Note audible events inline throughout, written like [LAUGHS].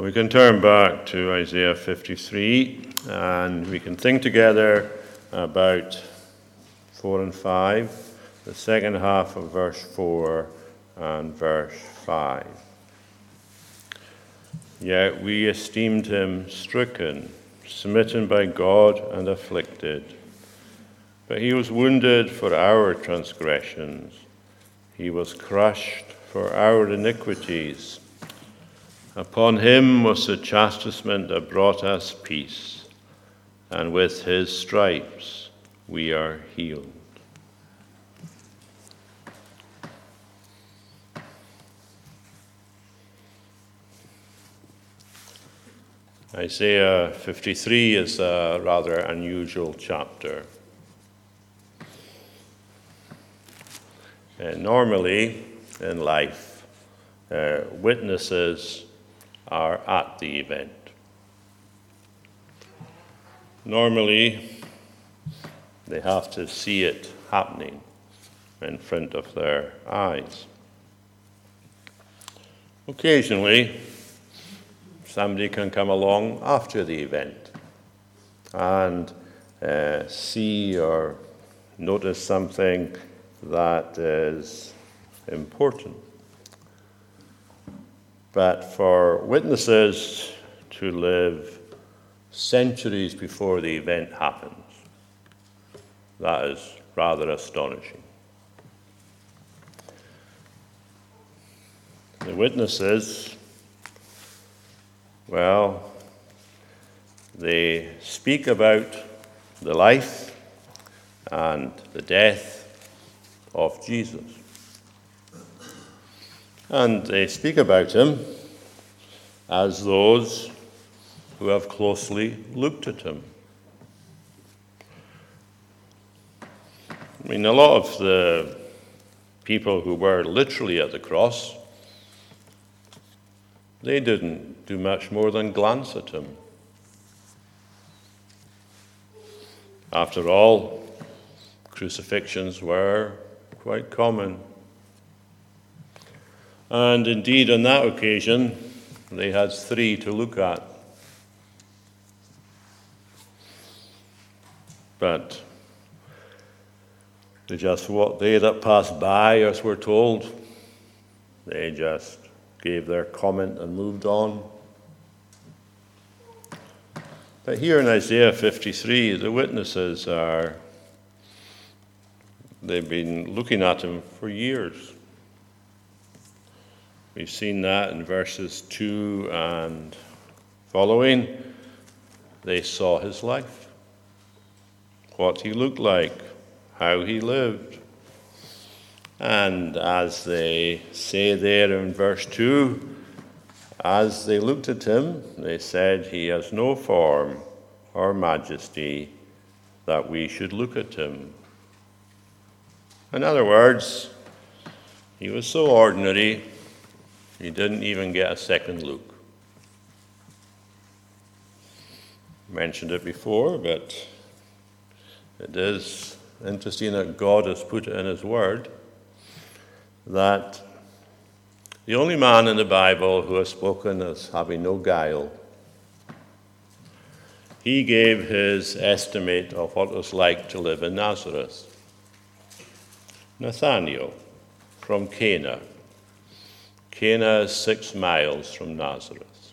We can turn back to Isaiah 53 and we can think together about 4 and 5, the second half of verse 4 and verse 5. Yet we esteemed him stricken, smitten by God, and afflicted. But he was wounded for our transgressions, he was crushed for our iniquities. Upon him was the chastisement that brought us peace, and with his stripes we are healed. Isaiah 53 is a rather unusual chapter. Uh, normally in life, uh, witnesses are at the event. Normally, they have to see it happening in front of their eyes. Occasionally, somebody can come along after the event and uh, see or notice something that is important. But for witnesses to live centuries before the event happens, that is rather astonishing. The witnesses, well, they speak about the life and the death of Jesus. And they speak about him as those who have closely looked at him. I mean, a lot of the people who were literally at the cross, they didn't do much more than glance at him. After all, crucifixions were quite common. And indeed, on that occasion, they had three to look at. But they just what they that passed by, as we're told, they just gave their comment and moved on. But here in Isaiah 53, the witnesses are, they've been looking at him for years. We've seen that in verses 2 and following. They saw his life, what he looked like, how he lived. And as they say there in verse 2, as they looked at him, they said, He has no form or majesty that we should look at him. In other words, he was so ordinary he didn't even get a second look. Mentioned it before, but it is interesting that God has put it in His Word that the only man in the Bible who has spoken as having no guile, he gave his estimate of what it was like to live in Nazareth. Nathanael from Cana Cana is six miles from Nazareth.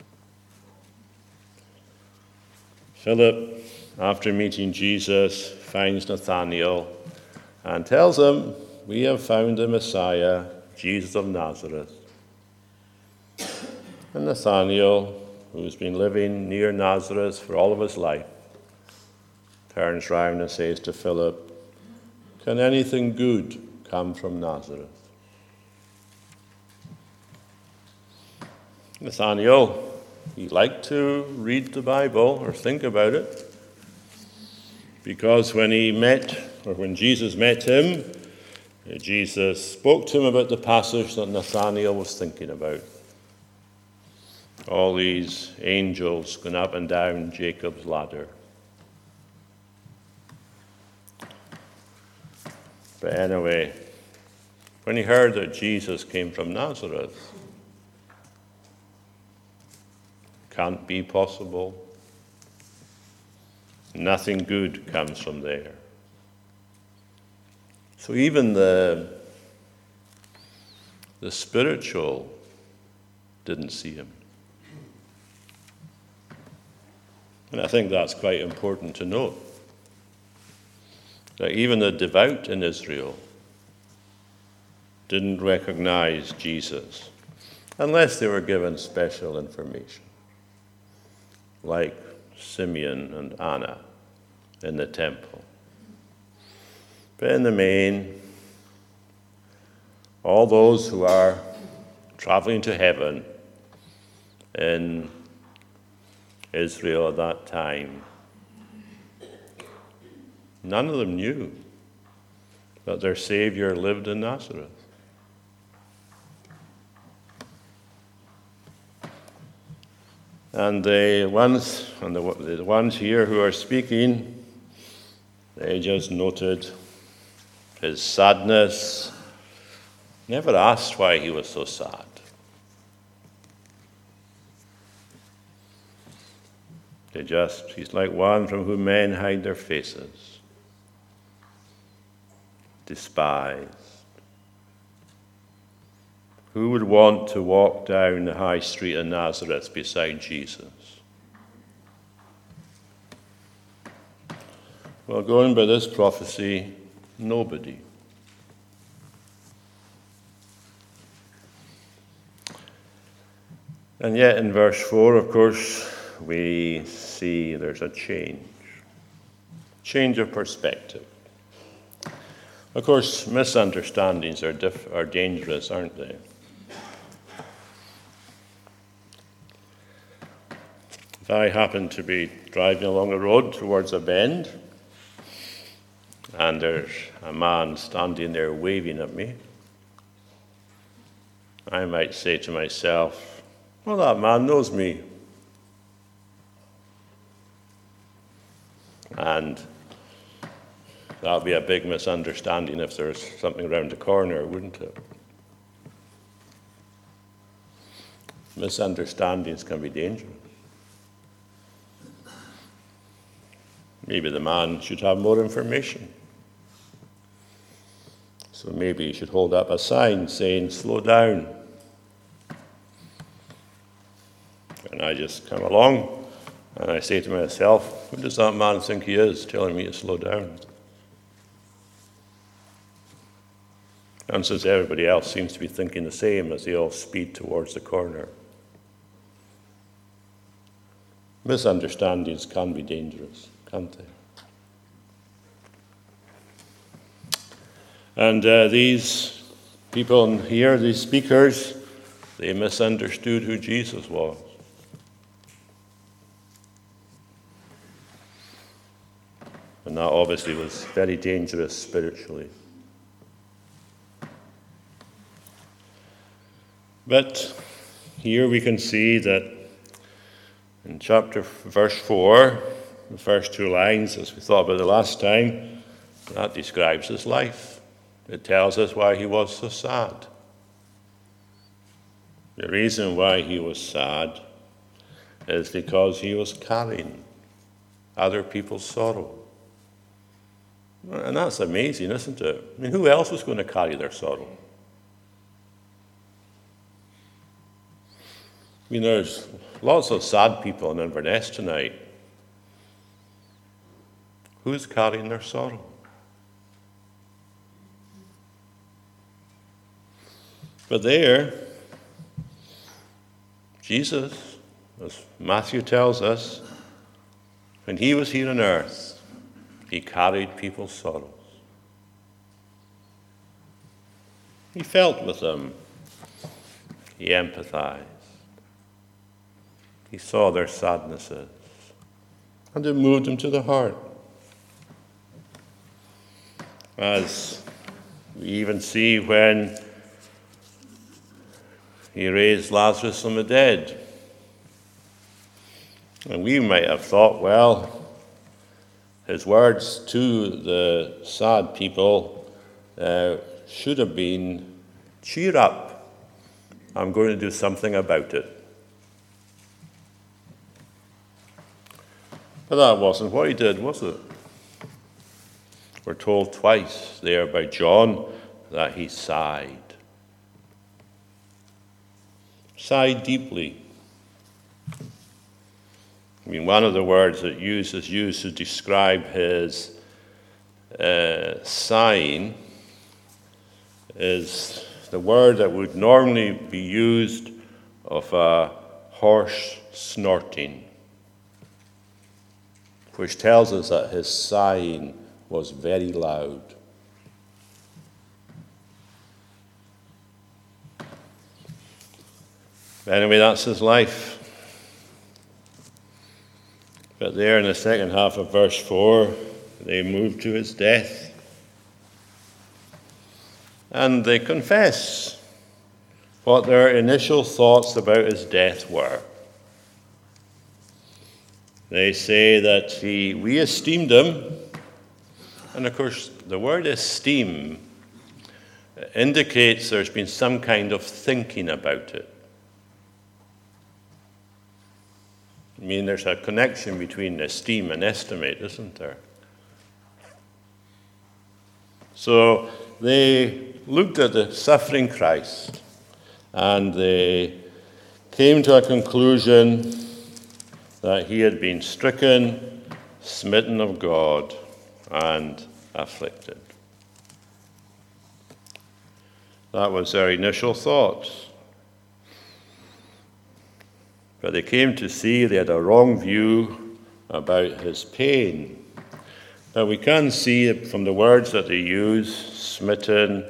Philip, after meeting Jesus, finds Nathanael and tells him, We have found the Messiah, Jesus of Nazareth. And Nathanael, who's been living near Nazareth for all of his life, turns round and says to Philip, Can anything good come from Nazareth? Nathanael, he liked to read the Bible or think about it because when he met, or when Jesus met him, uh, Jesus spoke to him about the passage that Nathanael was thinking about. All these angels going up and down Jacob's ladder. But anyway, when he heard that Jesus came from Nazareth, can't be possible. Nothing good comes from there. So even the, the spiritual didn't see him. And I think that's quite important to note. That even the devout in Israel didn't recognize Jesus unless they were given special information, like Simeon and Anna in the temple. But in the main, all those who are traveling to heaven in Israel at that time, none of them knew that their Savior lived in Nazareth. And the ones, and the, the ones here who are speaking, they just noted his sadness, never asked why he was so sad. They just, he's like one from whom men hide their faces, despised. Who would want to walk down the high street of Nazareth beside Jesus? Well, going by this prophecy, nobody. And yet, in verse 4, of course, we see there's a change change of perspective. Of course, misunderstandings are, diff- are dangerous, aren't they? If I happen to be driving along a road towards a bend, and there's a man standing there waving at me, I might say to myself, Well, that man knows me. And that would be a big misunderstanding if there's something around the corner, wouldn't it? Misunderstandings can be dangerous. Maybe the man should have more information. So maybe he should hold up a sign saying, Slow down. And I just come along and I say to myself, who does that man think he is telling me to slow down? And since everybody else seems to be thinking the same as they all speed towards the corner, misunderstandings can be dangerous, And uh, these people here, these speakers, they misunderstood who Jesus was. And that obviously was very dangerous spiritually. But here we can see that in chapter verse 4, the first two lines, as we thought about the last time, that describes his life. It tells us why he was so sad. The reason why he was sad is because he was carrying other people's sorrow. And that's amazing, isn't it? I mean, who else was going to carry their sorrow? I mean, there's lots of sad people in Inverness tonight. Who's carrying their sorrow? But there, Jesus, as Matthew tells us, when he was here on earth, he carried people's sorrows. He felt with them. He empathized. He saw their sadnesses. And it moved him to the heart. As we even see when he raised Lazarus from the dead. And we might have thought, well, his words to the sad people uh, should have been cheer up, I'm going to do something about it. But that wasn't what he did, was it? We're told twice there by John that he sighed. Sighed deeply. I mean, one of the words that used is used to describe his uh, sighing is the word that would normally be used of a horse snorting, which tells us that his sighing was very loud. Anyway, that's his life. But there in the second half of verse 4, they move to his death. And they confess what their initial thoughts about his death were. They say that he, we esteemed him, and of course, the word esteem indicates there's been some kind of thinking about it. I mean, there's a connection between esteem and estimate, isn't there? So they looked at the suffering Christ and they came to a conclusion that he had been stricken, smitten of God, and afflicted. That was their initial thoughts. But they came to see they had a wrong view about his pain. Now we can see from the words that they use smitten,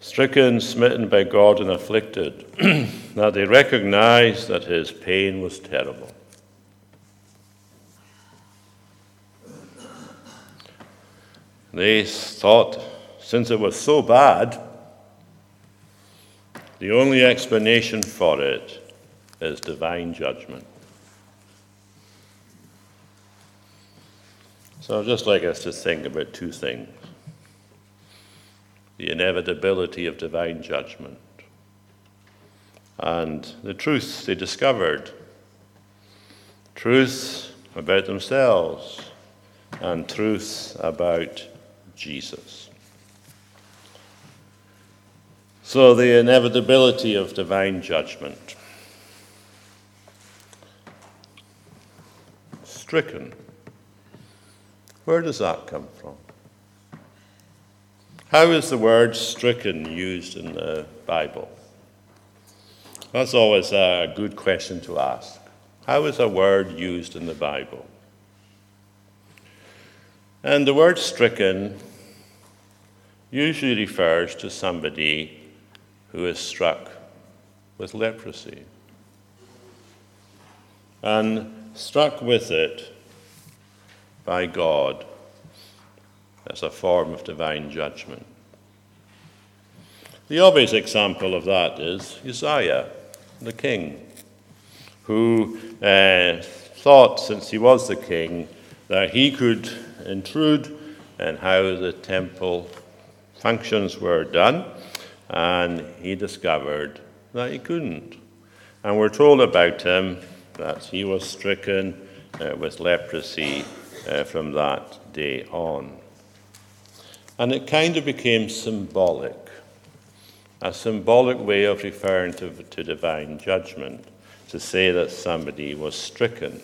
stricken, smitten by God, and afflicted [CLEARS THROAT] that they recognized that his pain was terrible. They thought, since it was so bad, the only explanation for it is divine judgment. So I'd just like us to think about two things the inevitability of divine judgment and the truth they discovered truth about themselves and truth about Jesus. So, the inevitability of divine judgment. Stricken. Where does that come from? How is the word stricken used in the Bible? That's always a good question to ask. How is a word used in the Bible? And the word stricken usually refers to somebody who is struck with leprosy. And struck with it by God as a form of divine judgment. The obvious example of that is Uzziah, the king, who uh, thought, since he was the king, that he could intrude in how the temple functions were done, and he discovered that he couldn't. And we're told about him that he was stricken uh, with leprosy uh, from that day on. And it kind of became symbolic, a symbolic way of referring to, to divine judgment, to say that somebody was stricken.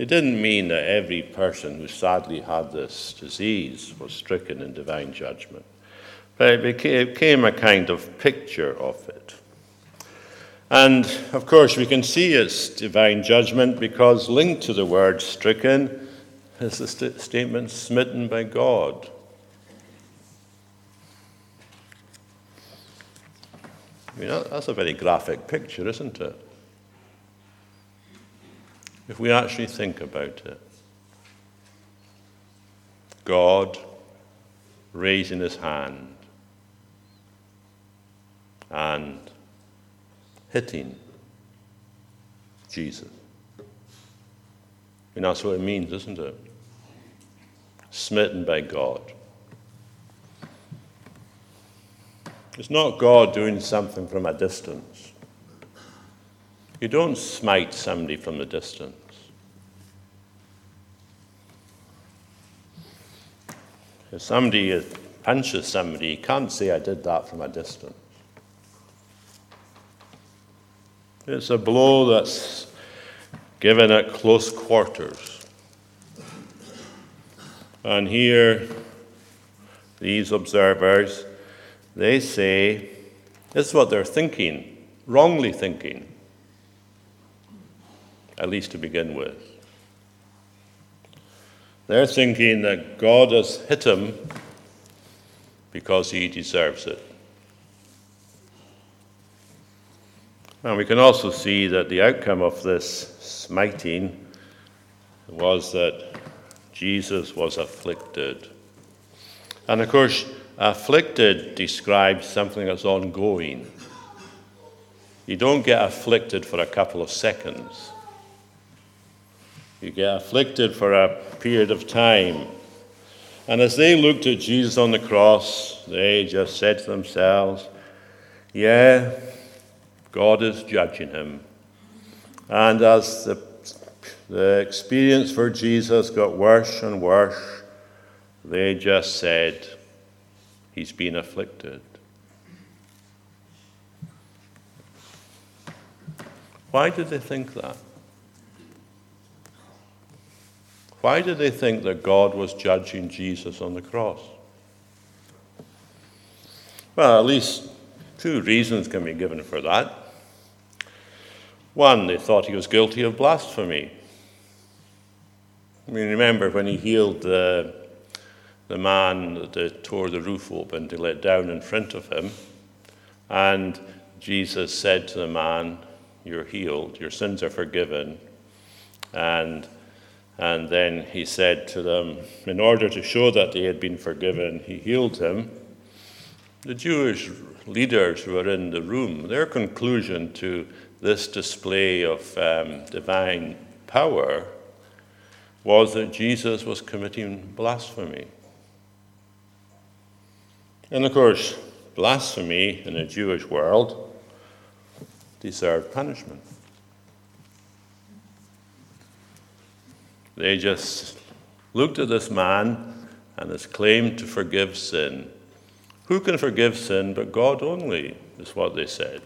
It didn't mean that every person who sadly had this disease was stricken in divine judgment, but it became a kind of picture of it. And of course, we can see its divine judgment because linked to the word stricken is the st- statement smitten by God. I mean, that's a very graphic picture, isn't it? If we actually think about it. God raising his hand and hitting Jesus. And that's what it means, isn't it? Smitten by God. It's not God doing something from a distance. You don't smite somebody from the distance. If somebody punches somebody, you can't say, I did that from a distance. It's a blow that's given at close quarters. And here, these observers, they say, this is what they're thinking, wrongly thinking, at least to begin with. They're thinking that God has hit him because he deserves it. And we can also see that the outcome of this smiting was that Jesus was afflicted. And of course, afflicted describes something that's ongoing. You don't get afflicted for a couple of seconds. You get afflicted for a period of time. And as they looked at Jesus on the cross, they just said to themselves, Yeah, God is judging him. And as the, the experience for Jesus got worse and worse, they just said, He's been afflicted. Why did they think that? Why did they think that God was judging Jesus on the cross? Well, at least two reasons can be given for that. One, they thought he was guilty of blasphemy. I mean, remember when he healed the, the man that tore the roof open to let down in front of him, and Jesus said to the man, You're healed, your sins are forgiven. And and then he said to them, in order to show that they had been forgiven, he healed him. The Jewish leaders who were in the room, their conclusion to this display of um, divine power was that Jesus was committing blasphemy. And of course, blasphemy in a Jewish world deserved punishment. They just looked at this man and his claim to forgive sin. Who can forgive sin but God only, is what they said.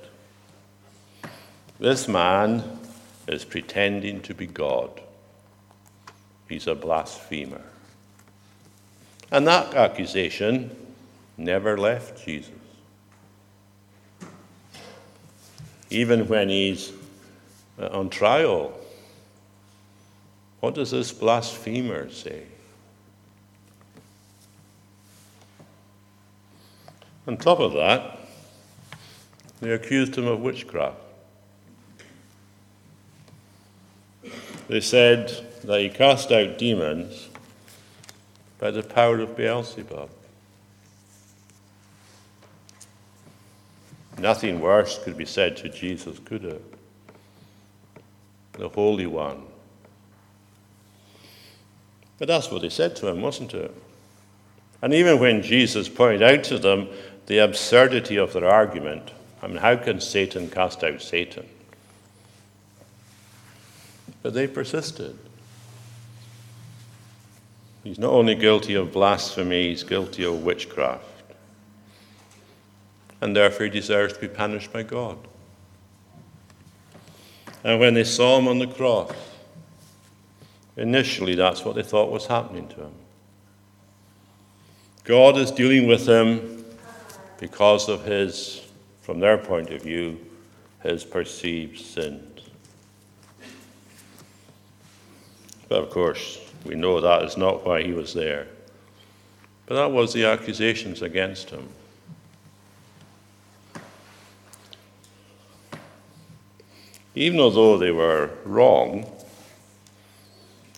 This man is pretending to be God. He's a blasphemer. And that accusation never left Jesus. Even when he's uh, on trial what does this blasphemer say? On top of that, they accused him of witchcraft. They said that he cast out demons by the power of Beelzebub. Nothing worse could be said to Jesus, could it? The Holy One, but that's what they said to him, wasn't it? And even when Jesus pointed out to them the absurdity of their argument, I mean, how can Satan cast out Satan? But they persisted. He's not only guilty of blasphemy, he's guilty of witchcraft. And therefore he deserves to be punished by God. And when they saw him on the cross, Initially, that's what they thought was happening to him. God is dealing with him because of his, from their point of view, his perceived sins. But of course, we know that is not why he was there. But that was the accusations against him. Even although they were wrong,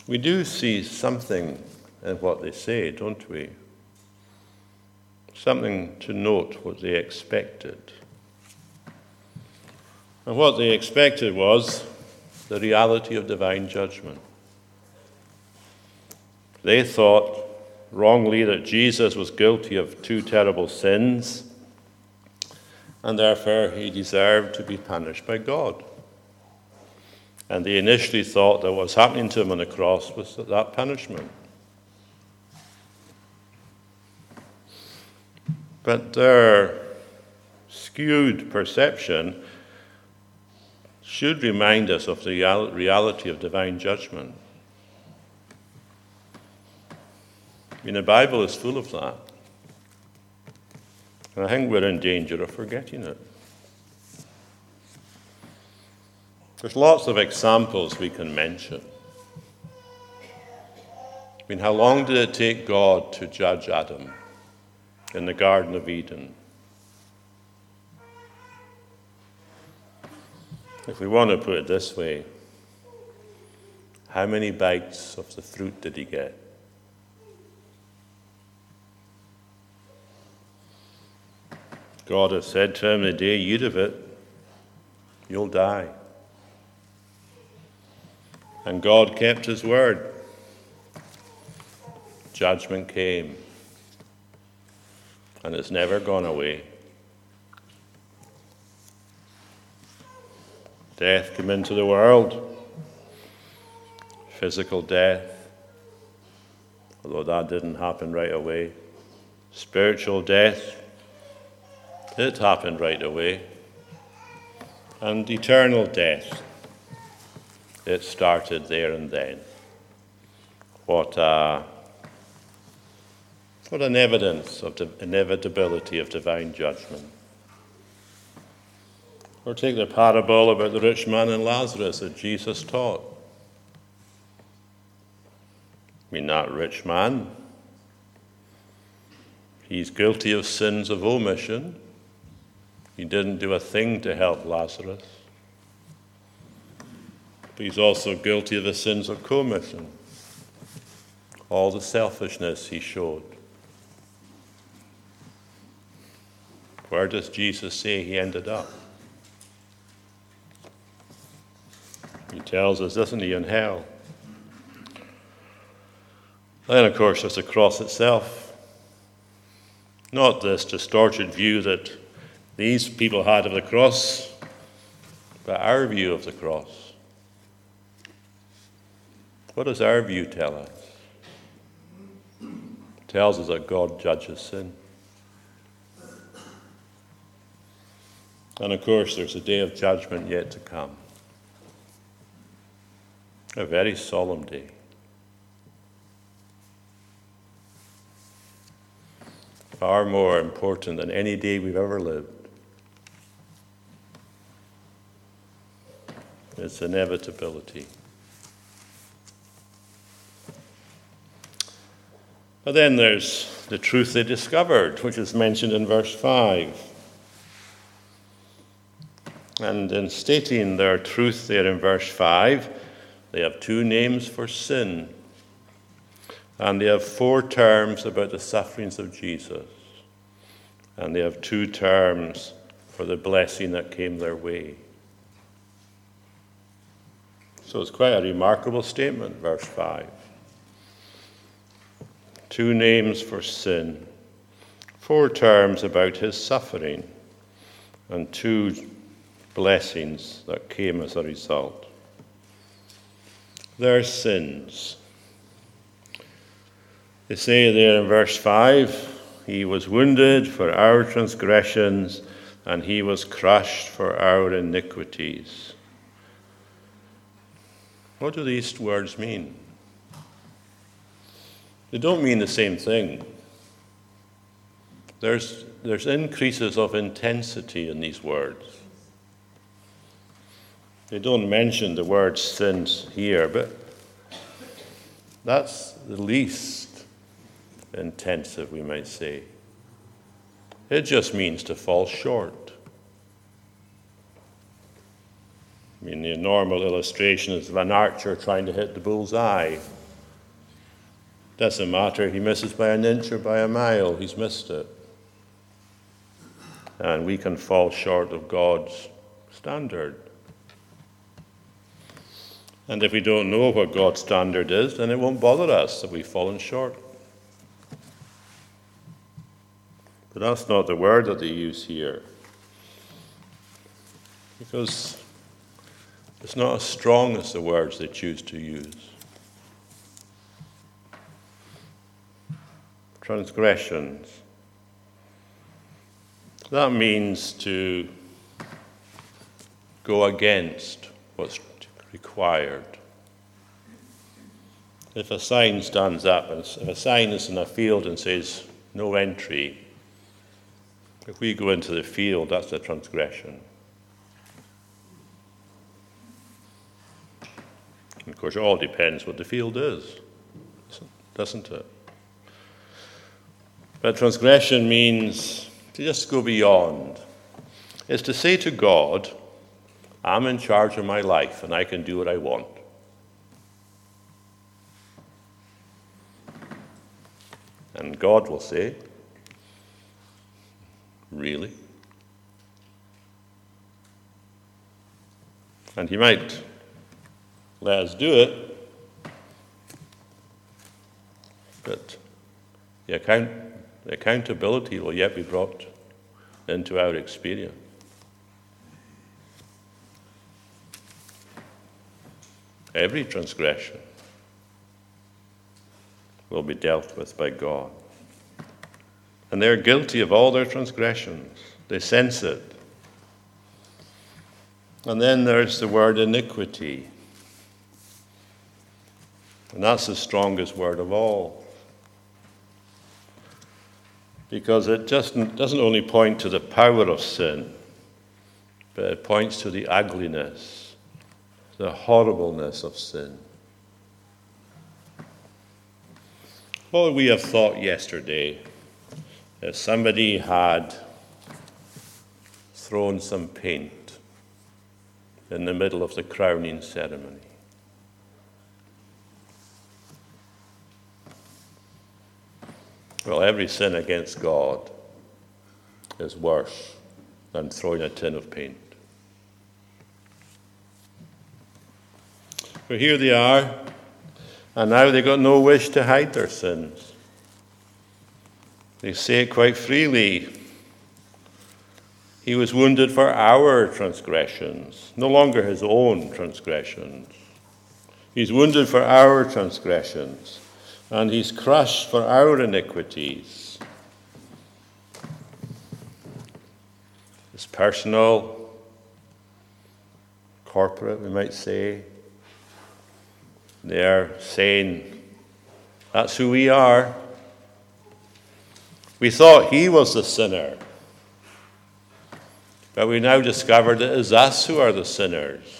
we do see something in what they say, don't we? Something to note what they expected. And what they expected was the reality of divine judgment. They thought wrongly that Jesus was guilty of two terrible sins, and therefore he deserved to be punished by God. And they initially thought that what was happening to him on the cross was that punishment. But their skewed perception should remind us of the reality of divine judgment. I mean, the Bible is full of that. And I think we're in danger of forgetting it. There's lots of examples we can mention. I mean, how long did it take God to judge Adam in the Garden of Eden? If we want to put it this way, how many bites of the fruit did he get? God has said to him, The day you eat of it, you'll die. And God kept his word. Judgment came, and it's never gone away. Death came into the world, physical death, although that didn't happen right away. Spiritual death, it happened right away. And eternal death, it started there and then. What, uh, what an evidence of the inevitability of divine judgment. Or take the parable about the rich man and Lazarus that Jesus taught. I mean, that rich man, he's guilty of sins of omission. He didn't do a thing to help Lazarus. But he's also guilty of the sins of commission, all the selfishness he showed. Where does Jesus say he ended up? He tells us, doesn't he, in hell? Then, of course, there's the cross itself. Not this distorted view that these people had of the cross, but our view of the cross. What does our view tell us? It tells us that God judges sin. And of course, there's a day of judgment yet to come a very solemn day. Far more important than any day we've ever lived. Its inevitability. But then there's the truth they discovered, which is mentioned in verse 5. And in stating their truth there in verse 5, they have two names for sin. And they have four terms about the sufferings of Jesus. And they have two terms for the blessing that came their way. So it's quite a remarkable statement, verse 5. Two names for sin, four terms about his suffering, and two blessings that came as a result their sins. They say there in verse 5 He was wounded for our transgressions, and He was crushed for our iniquities. What do these words mean? They don't mean the same thing. There's, there's increases of intensity in these words. They don't mention the word sins here, but that's the least intensive, we might say. It just means to fall short. I mean, the normal illustration is of an archer trying to hit the bull's eye. Doesn't matter, he misses by an inch or by a mile, he's missed it. And we can fall short of God's standard. And if we don't know what God's standard is, then it won't bother us that we've fallen short. But that's not the word that they use here. Because it's not as strong as the words they choose to use. Transgressions. That means to go against what's required. If a sign stands up, if a sign is in a field and says no entry, if we go into the field, that's a transgression. And of course, it all depends what the field is, doesn't it? But transgression means to just go beyond. It's to say to God, I'm in charge of my life and I can do what I want. And God will say, Really? And He might let us do it, but the, account, the accountability will yet be brought into our experience. Every transgression will be dealt with by God. And they're guilty of all their transgressions. They sense it. And then there's the word iniquity. And that's the strongest word of all. Because it just doesn't only point to the power of sin, but it points to the ugliness, the horribleness of sin. What would we have thought yesterday if somebody had thrown some paint in the middle of the crowning ceremony? Well, every sin against God is worse than throwing a tin of paint. For here they are, and now they've got no wish to hide their sins. They say it quite freely. He was wounded for our transgressions, no longer his own transgressions. He's wounded for our transgressions and he's crushed for our iniquities. It's personal, corporate, we might say. They're saying, that's who we are. We thought he was the sinner, but we now discovered it is us who are the sinners.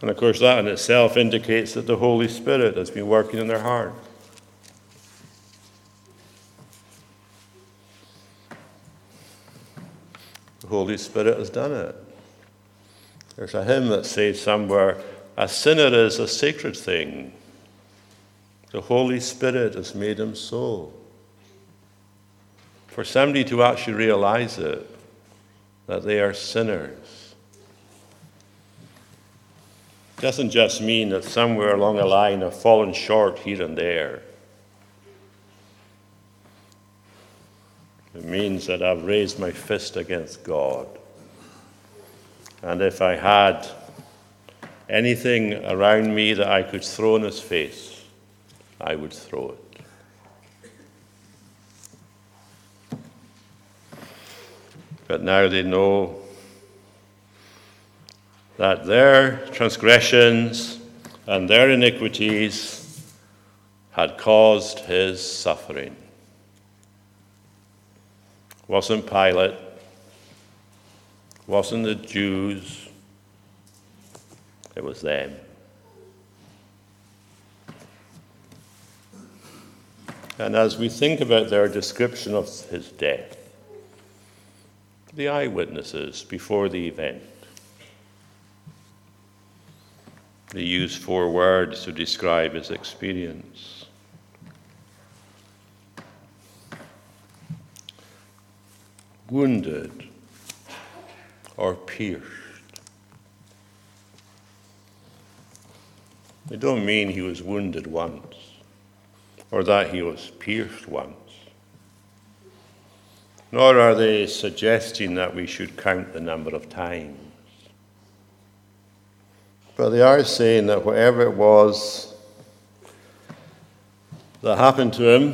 And of course, that in itself indicates that the Holy Spirit has been working in their heart. The Holy Spirit has done it. There's a hymn that says somewhere, A sinner is a sacred thing. The Holy Spirit has made him so. For somebody to actually realize it, that they are sinners, doesn't just mean that somewhere along a line I've fallen short here and there. It means that I've raised my fist against God. And if I had anything around me that I could throw in his face, I would throw it. But now they know that their transgressions and their iniquities had caused his suffering. Wasn't Pilate, wasn't the Jews, it was them. And as we think about their description of his death, the eyewitnesses before the event, They use four words to describe his experience. Wounded or pierced. They don't mean he was wounded once or that he was pierced once. Nor are they suggesting that we should count the number of times. But they are saying that whatever it was that happened to him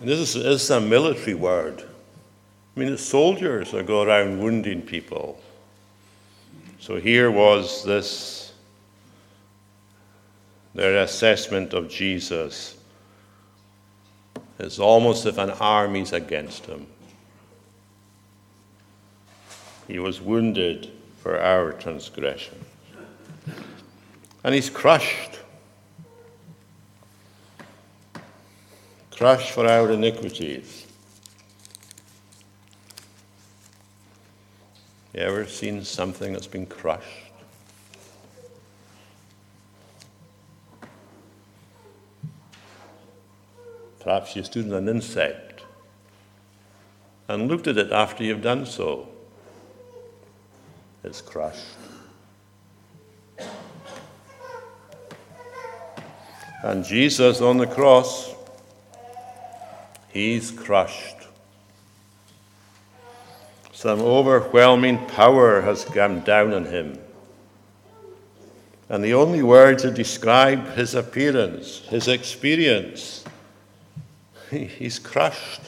This is, this is a military word. I mean, the soldiers that go around wounding people. So here was this, their assessment of Jesus. It's almost as if an army's against him. He was wounded for our transgression. And he's crushed. Crushed for our iniquities. You ever seen something that's been crushed? Perhaps you stood on an insect and looked at it after you've done so. It's crushed. And Jesus on the cross, he's crushed. Some overwhelming power has come down on him. And the only word to describe his appearance, his experience, [LAUGHS] he's crushed.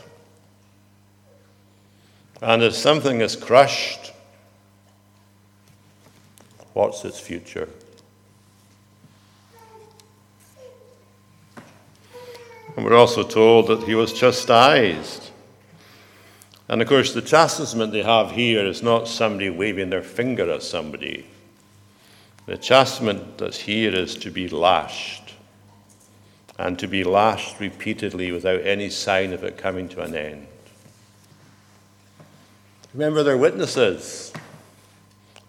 And if something is crushed, what's its future? And we're also told that he was chastised. And of course, the chastisement they have here is not somebody waving their finger at somebody. The chastisement that's here is to be lashed, and to be lashed repeatedly without any sign of it coming to an end. Remember, they're witnesses.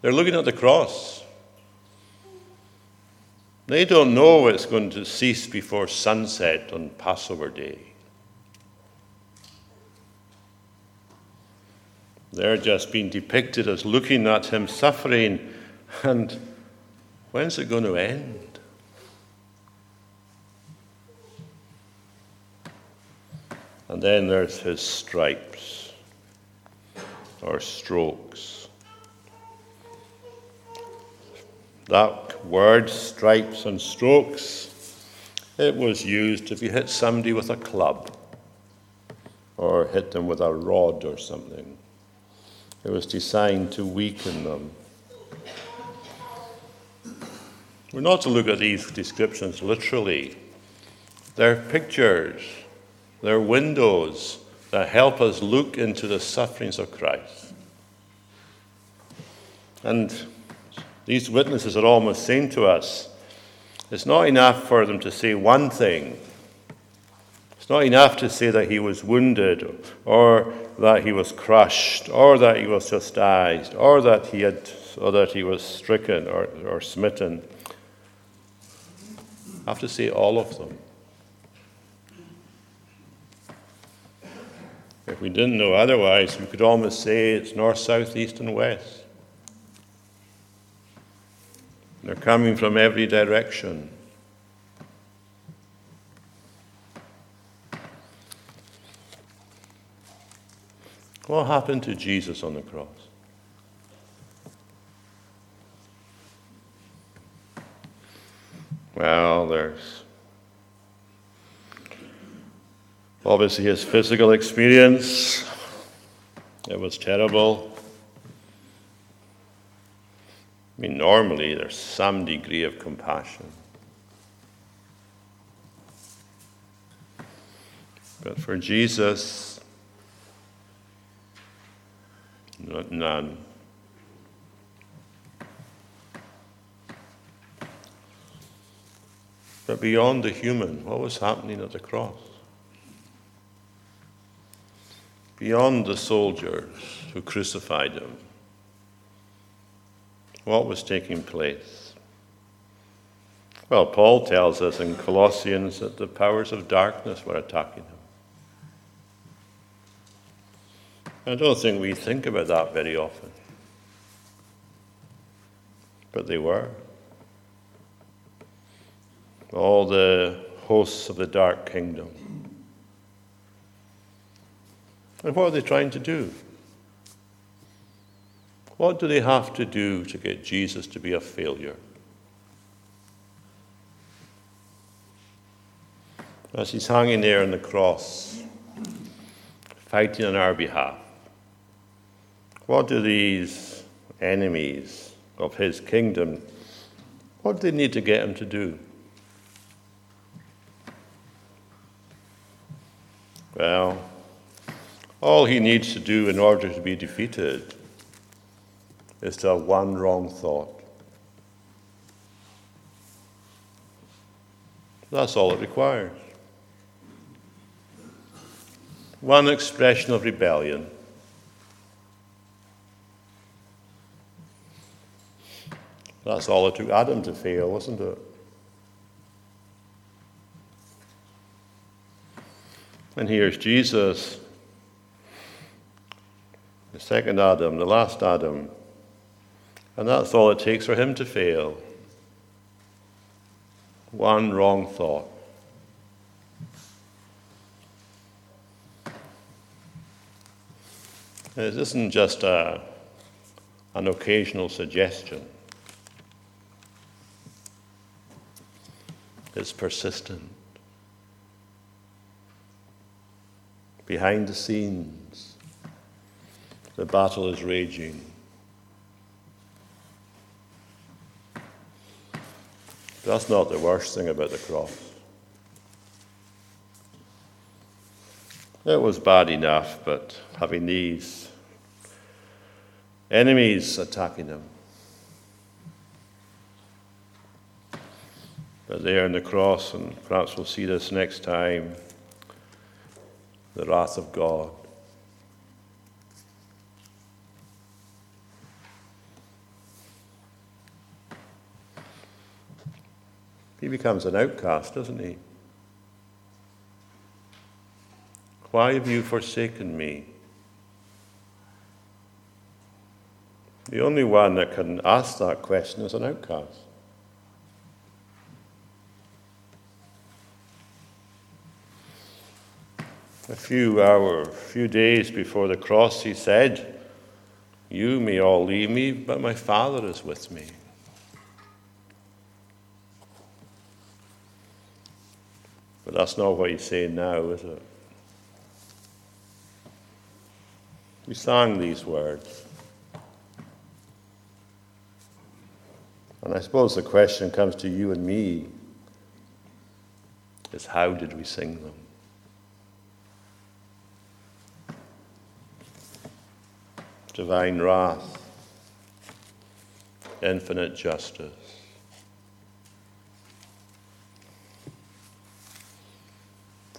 They're looking at the cross. They don't know it's going to cease before sunset on Passover day. They're just being depicted as looking at him suffering, and when's it going to end? And then there's his stripes or strokes. That word, stripes and strokes, it was used if you hit somebody with a club or hit them with a rod or something. It was designed to weaken them. We're not to look at these descriptions literally. They're pictures, they're windows that help us look into the sufferings of Christ. And these witnesses are almost saying to us it's not enough for them to say one thing. It's not enough to say that he was wounded or that he was crushed or that he was chastised or that he had or that he was stricken or, or smitten. I have to say all of them. If we didn't know otherwise, we could almost say it's north, south, east, and west. They're coming from every direction. What happened to Jesus on the cross? Well, there's obviously his physical experience. It was terrible. I mean, normally there's some degree of compassion. But for Jesus, not none. But beyond the human, what was happening at the cross? Beyond the soldiers who crucified him, what was taking place? Well, Paul tells us in Colossians that the powers of darkness were attacking him. I don't think we think about that very often. But they were. All the hosts of the dark kingdom. And what are they trying to do? What do they have to do to get Jesus to be a failure? As he's hanging there on the cross, fighting on our behalf. What do these enemies of his kingdom, what do they need to get him to do? Well, all he needs to do in order to be defeated is to have one wrong thought. That's all it requires. One expression of rebellion. That's all it took Adam to fail, wasn't it? And here's Jesus, the second Adam, the last Adam. And that's all it takes for him to fail. One wrong thought. This isn't just a, an occasional suggestion. It's persistent. Behind the scenes, the battle is raging. That's not the worst thing about the cross. It was bad enough, but having these enemies attacking him. But there on the cross, and perhaps we'll see this next time, the wrath of God. He becomes an outcast, doesn't he? Why have you forsaken me? The only one that can ask that question is an outcast. A few hours, a few days before the cross, he said, You may all leave me, but my Father is with me. But that's not what he's saying now, is it? We sang these words. And I suppose the question comes to you and me is how did we sing them? Divine wrath, infinite justice.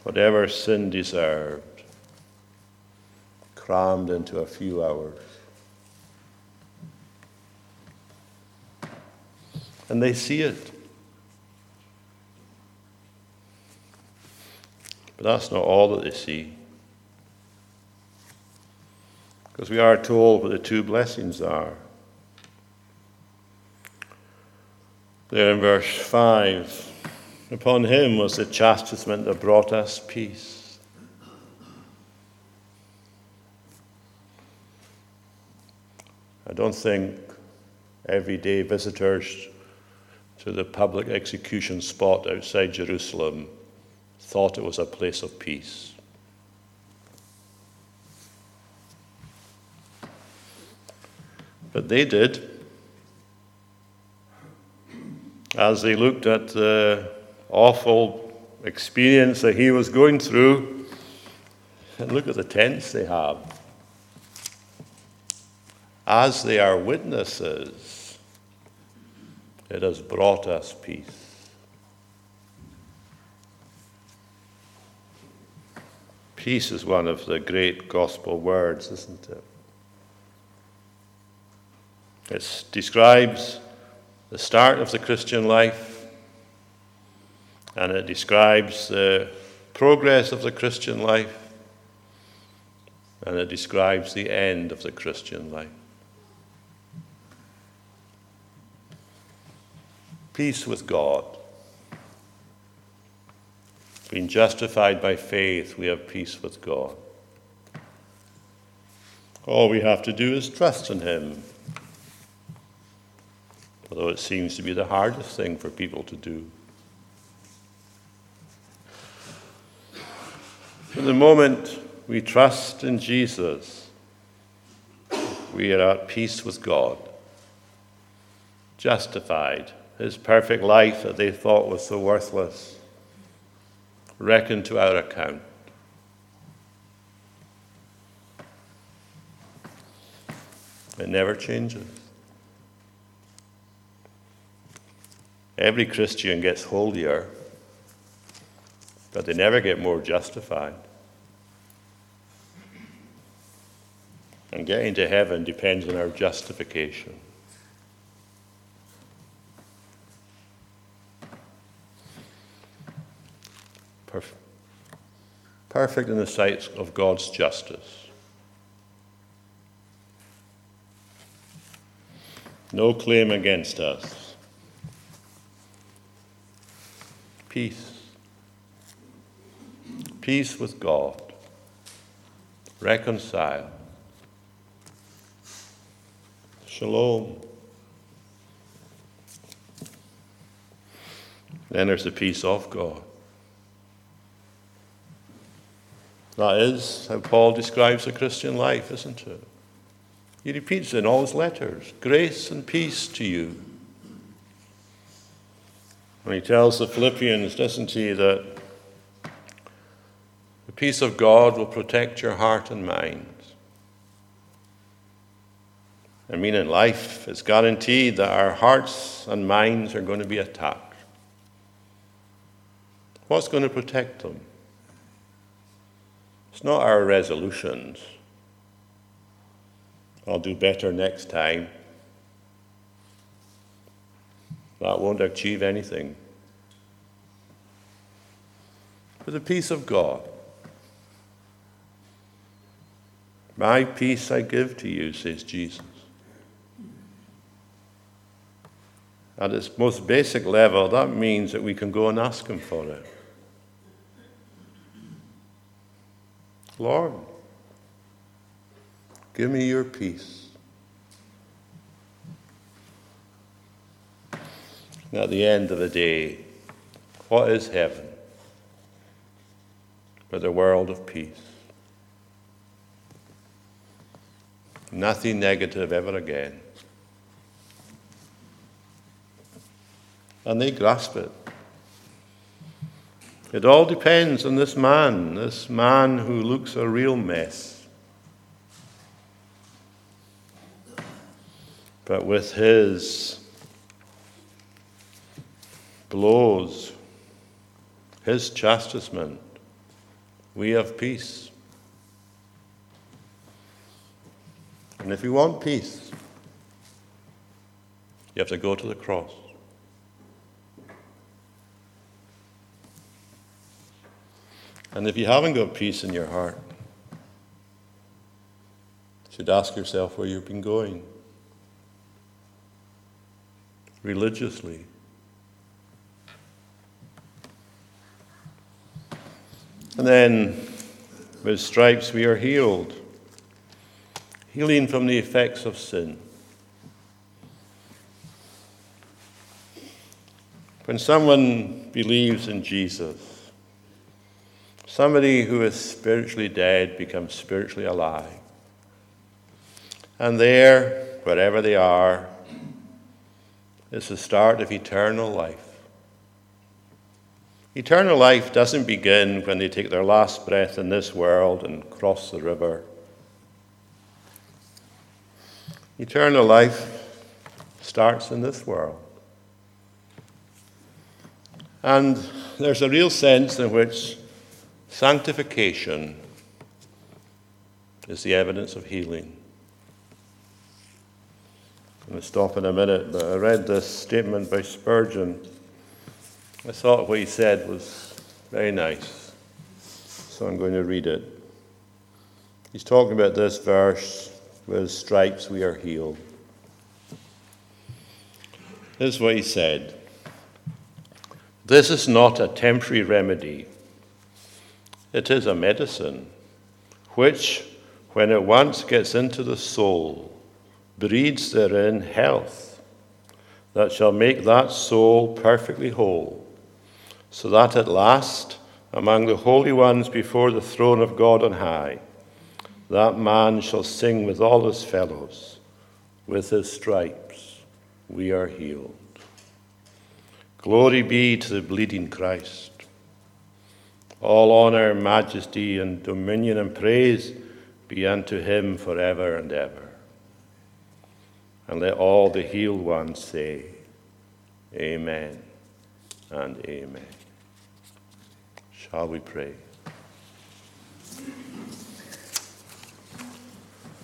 Whatever sin deserved, crammed into a few hours. And they see it. But that's not all that they see. Because we are told what the two blessings are. There in verse 5 Upon him was the chastisement that brought us peace. I don't think everyday visitors to the public execution spot outside Jerusalem thought it was a place of peace. But they did. As they looked at the awful experience that he was going through, and look at the tents they have. As they are witnesses, it has brought us peace. Peace is one of the great gospel words, isn't it? It describes the start of the Christian life and it describes the progress of the Christian life and it describes the end of the Christian life. Peace with God. Being justified by faith, we have peace with God. All we have to do is trust in Him although it seems to be the hardest thing for people to do. The moment we trust in Jesus, we are at peace with God, justified. His perfect life that they thought was so worthless, reckoned to our account. It never changes. Every Christian gets holier, but they never get more justified. And getting to heaven depends on our justification. Perfect. Perfect in the sight of God's justice. No claim against us. Peace. Peace with God. Reconcile. Shalom. Then there's the peace of God. That is how Paul describes the Christian life, isn't it? He repeats it in all his letters grace and peace to you. And he tells the Philippians, doesn't he, that the peace of God will protect your heart and mind. I mean, in life, it's guaranteed that our hearts and minds are going to be attacked. What's going to protect them? It's not our resolutions. I'll do better next time. That won't achieve anything. But the peace of God. My peace I give to you, says Jesus. At its most basic level, that means that we can go and ask Him for it. Lord, give me your peace. And at the end of the day, what is heaven but a world of peace? Nothing negative ever again. And they grasp it. It all depends on this man, this man who looks a real mess. But with his blows, his chastisement, we have peace. And if you want peace, you have to go to the cross. And if you haven't got peace in your heart, you should ask yourself where you've been going religiously. And then, with stripes we are healed, healing from the effects of sin. When someone believes in Jesus, Somebody who is spiritually dead becomes spiritually alive. And there, wherever they are, is the start of eternal life. Eternal life doesn't begin when they take their last breath in this world and cross the river. Eternal life starts in this world. And there's a real sense in which Sanctification is the evidence of healing. I'm going to stop in a minute, but I read this statement by Spurgeon. I thought what he said was very nice, so I'm going to read it. He's talking about this verse with stripes we are healed. This is what he said This is not a temporary remedy it is a medicine which, when it once gets into the soul, breeds therein health that shall make that soul perfectly whole, so that at last, among the holy ones before the throne of God on high. That man shall sing with all his fellows, with his stripes we are healed. Glory be to the bleeding Christ. All honor, majesty, and dominion and praise be unto him forever and ever. And let all the healed ones say, Amen and Amen. Shall we pray?